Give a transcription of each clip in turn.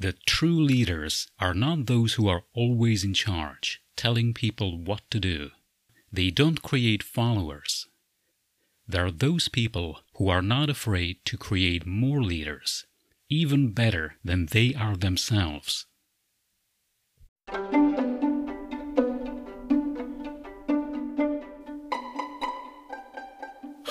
The true leaders are not those who are always in charge, telling people what to do. They don't create followers. There are those people who are not afraid to create more leaders, even better than they are themselves.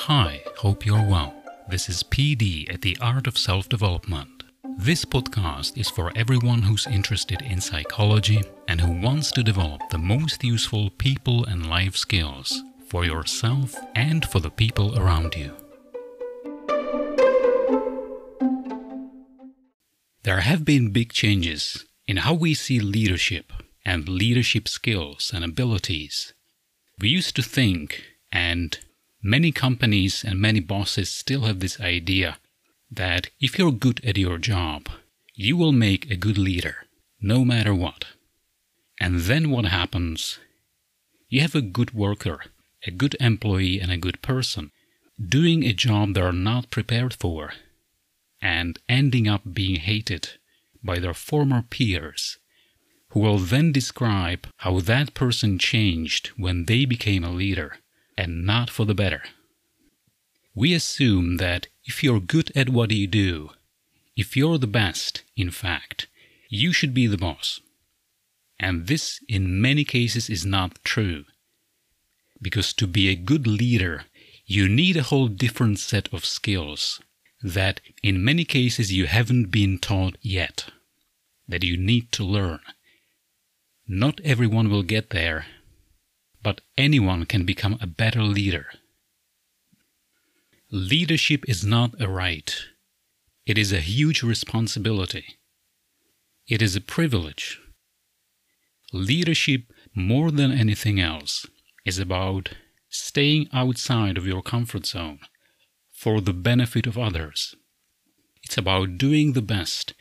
Hi, hope you're well. This is PD at the Art of Self Development. This podcast is for everyone who's interested in psychology and who wants to develop the most useful people and life skills for yourself and for the people around you. There have been big changes in how we see leadership and leadership skills and abilities. We used to think, and many companies and many bosses still have this idea, that if you're good at your job, you will make a good leader, no matter what. And then what happens? You have a good worker a good employee and a good person doing a job they're not prepared for and ending up being hated by their former peers, who will then describe how that person changed when they became a leader and not for the better. We assume that if you're good at what you do, if you're the best, in fact, you should be the boss. And this, in many cases, is not true. Because to be a good leader, you need a whole different set of skills that in many cases you haven't been taught yet, that you need to learn. Not everyone will get there, but anyone can become a better leader. Leadership is not a right. It is a huge responsibility. It is a privilege. Leadership, more than anything else, is about staying outside of your comfort zone for the benefit of others. It's about doing the best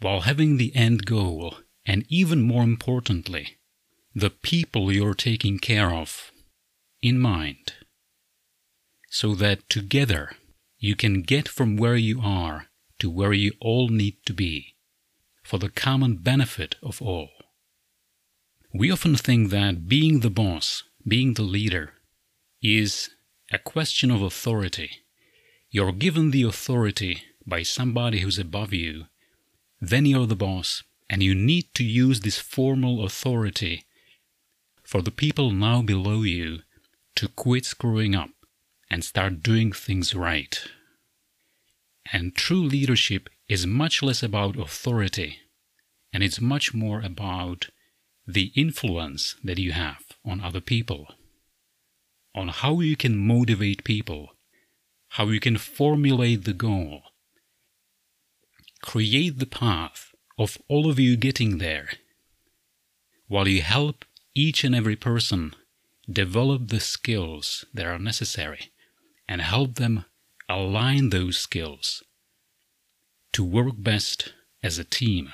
while having the end goal, and even more importantly, the people you're taking care of in mind. So that together you can get from where you are to where you all need to be for the common benefit of all. We often think that being the boss being the leader is a question of authority. You're given the authority by somebody who's above you, then you're the boss, and you need to use this formal authority for the people now below you to quit screwing up and start doing things right. And true leadership is much less about authority, and it's much more about the influence that you have on other people, on how you can motivate people, how you can formulate the goal, create the path of all of you getting there, while you help each and every person develop the skills that are necessary and help them align those skills to work best as a team.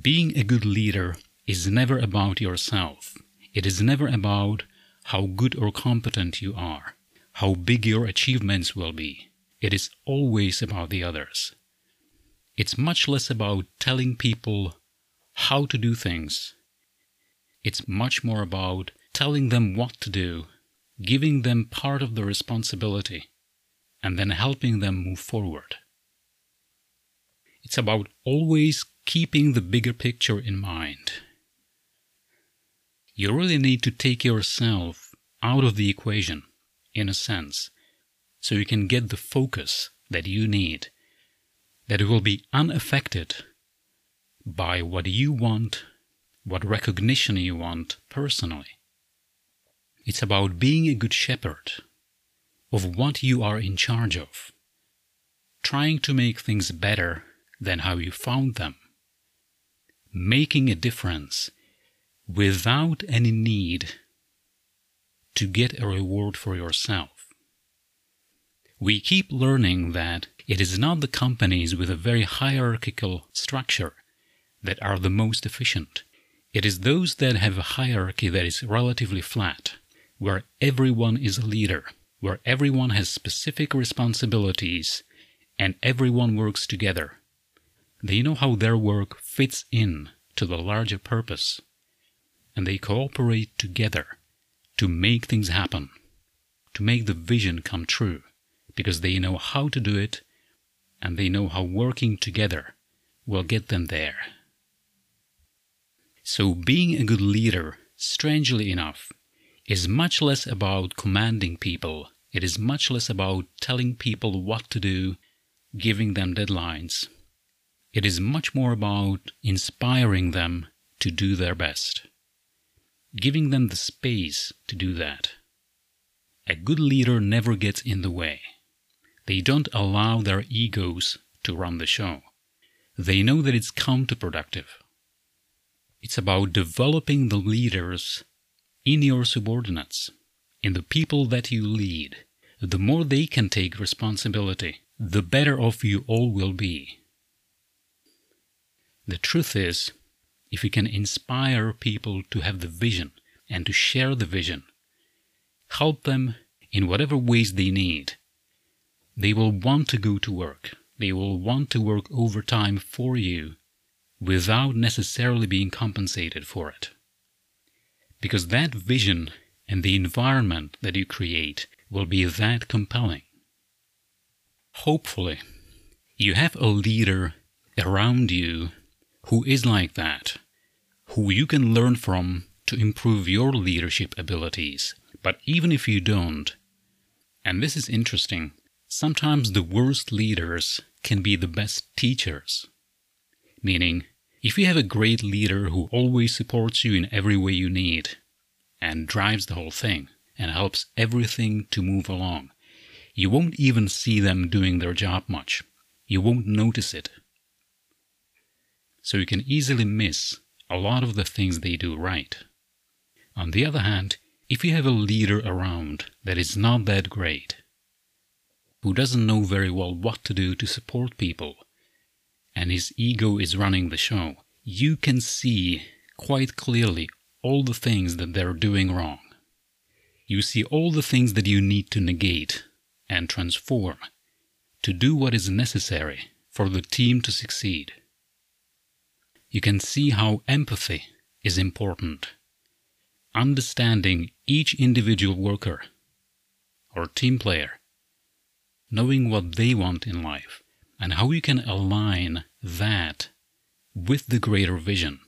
Being a good leader is never about yourself. It is never about how good or competent you are, how big your achievements will be. It is always about the others. It's much less about telling people how to do things. It's much more about telling them what to do, giving them part of the responsibility, and then helping them move forward. It's about always keeping the bigger picture in mind you really need to take yourself out of the equation, in a sense, so you can get the focus that you need, that will be unaffected by what you want, what recognition you want personally. It's about being a good shepherd of what you are in charge of, trying to make things better than how you found them, making a difference without any need to get a reward for yourself. We keep learning that it is not the companies with a very hierarchical structure that are the most efficient. It is those that have a hierarchy that is relatively flat, where everyone is a leader, where everyone has specific responsibilities and everyone works together. They know how their work fits in to the larger purpose, and they cooperate together to make things happen, to make the vision come true, because they know how to do it and they know how working together will get them there. So, being a good leader, strangely enough, is much less about commanding people. It is much less about telling people what to do, giving them deadlines. It is much more about inspiring them to do their best, giving them the space to do that. A good leader never gets in the way. They don't allow their egos to run the show. They know that it's counterproductive. It's about developing the leaders in your subordinates, in the people that you lead. The more they can take responsibility, the better off you all will be. The truth is, if you can inspire people to have the vision and to share the vision, help them in whatever ways they need, they will want to go to work. They will want to work overtime for you without necessarily being compensated for it. Because that vision and the environment that you create will be that compelling. Hopefully, you have a leader around you who is like that, who you can learn from to improve your leadership abilities. But even if you don't, and this is interesting, Sometimes the worst leaders can be the best teachers. Meaning, if you have a great leader who always supports you in every way you need and drives the whole thing and helps everything to move along, you won't even see them doing their job much. You won't notice it. So you can easily miss a lot of the things they do right. On the other hand, if you have a leader around that is not that great, who doesn't know very well what to do to support people, and his ego is running the show, you can see quite clearly all the things that they're doing wrong. You see all the things that you need to negate and transform to do what is necessary for the team to succeed. You can see how empathy is important. Understanding each individual worker or team player knowing what they want in life, and how you can align that with the greater vision.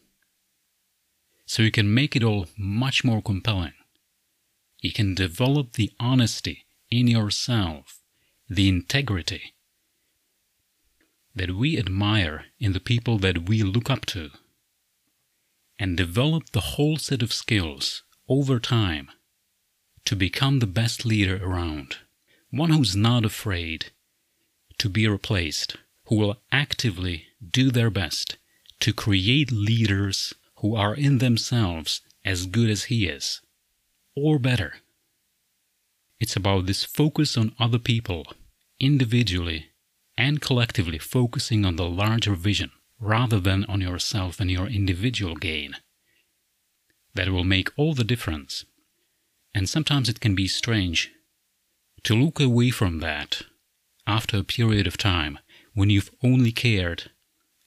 So you can make it all much more compelling. You can develop the honesty in yourself, the integrity that we admire in the people that we look up to, and develop the whole set of skills over time to become the best leader around one who's not afraid to be replaced, who will actively do their best to create leaders who are in themselves as good as he is, or better. It's about this focus on other people, individually and collectively focusing on the larger vision rather than on yourself and your individual gain. That will make all the difference. And sometimes it can be strange to look away from that after a period of time when you've only cared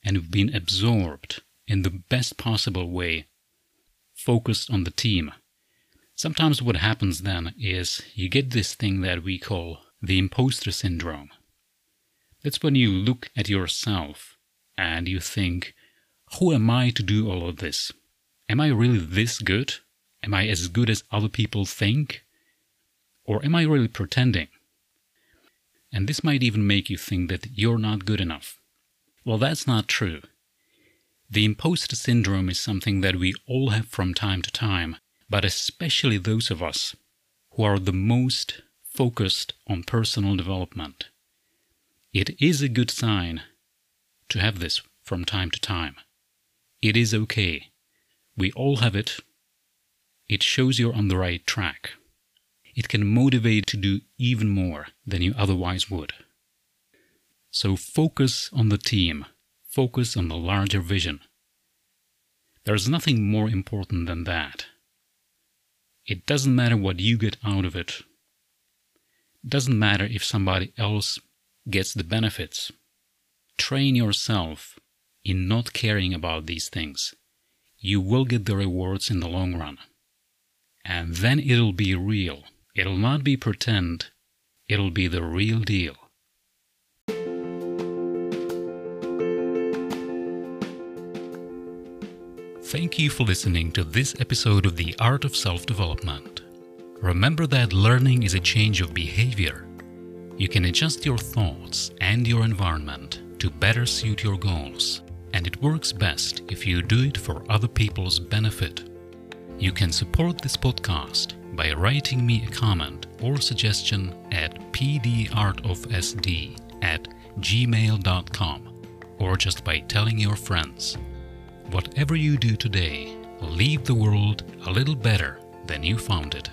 and you've been absorbed in the best possible way, focused on the team. Sometimes what happens then is you get this thing that we call the imposter syndrome. That's when you look at yourself and you think, who am I to do all of this? Am I really this good? Am I as good as other people think? Or am I really pretending? And this might even make you think that you're not good enough. Well, that's not true. The imposter syndrome is something that we all have from time to time, but especially those of us who are the most focused on personal development. It is a good sign to have this from time to time. It is okay. We all have it. It shows you're on the right track it can motivate to do even more than you otherwise would. So focus on the team, focus on the larger vision. There's nothing more important than that. It doesn't matter what you get out of it. It doesn't matter if somebody else gets the benefits. Train yourself in not caring about these things, you will get the rewards in the long run. And then it'll be real. It'll not be pretend, it'll be the real deal. Thank you for listening to this episode of The Art of Self Development. Remember that learning is a change of behavior. You can adjust your thoughts and your environment to better suit your goals, and it works best if you do it for other people's benefit. You can support this podcast by writing me a comment or suggestion at pdartofsd at gmail.com or just by telling your friends. Whatever you do today, leave the world a little better than you found it.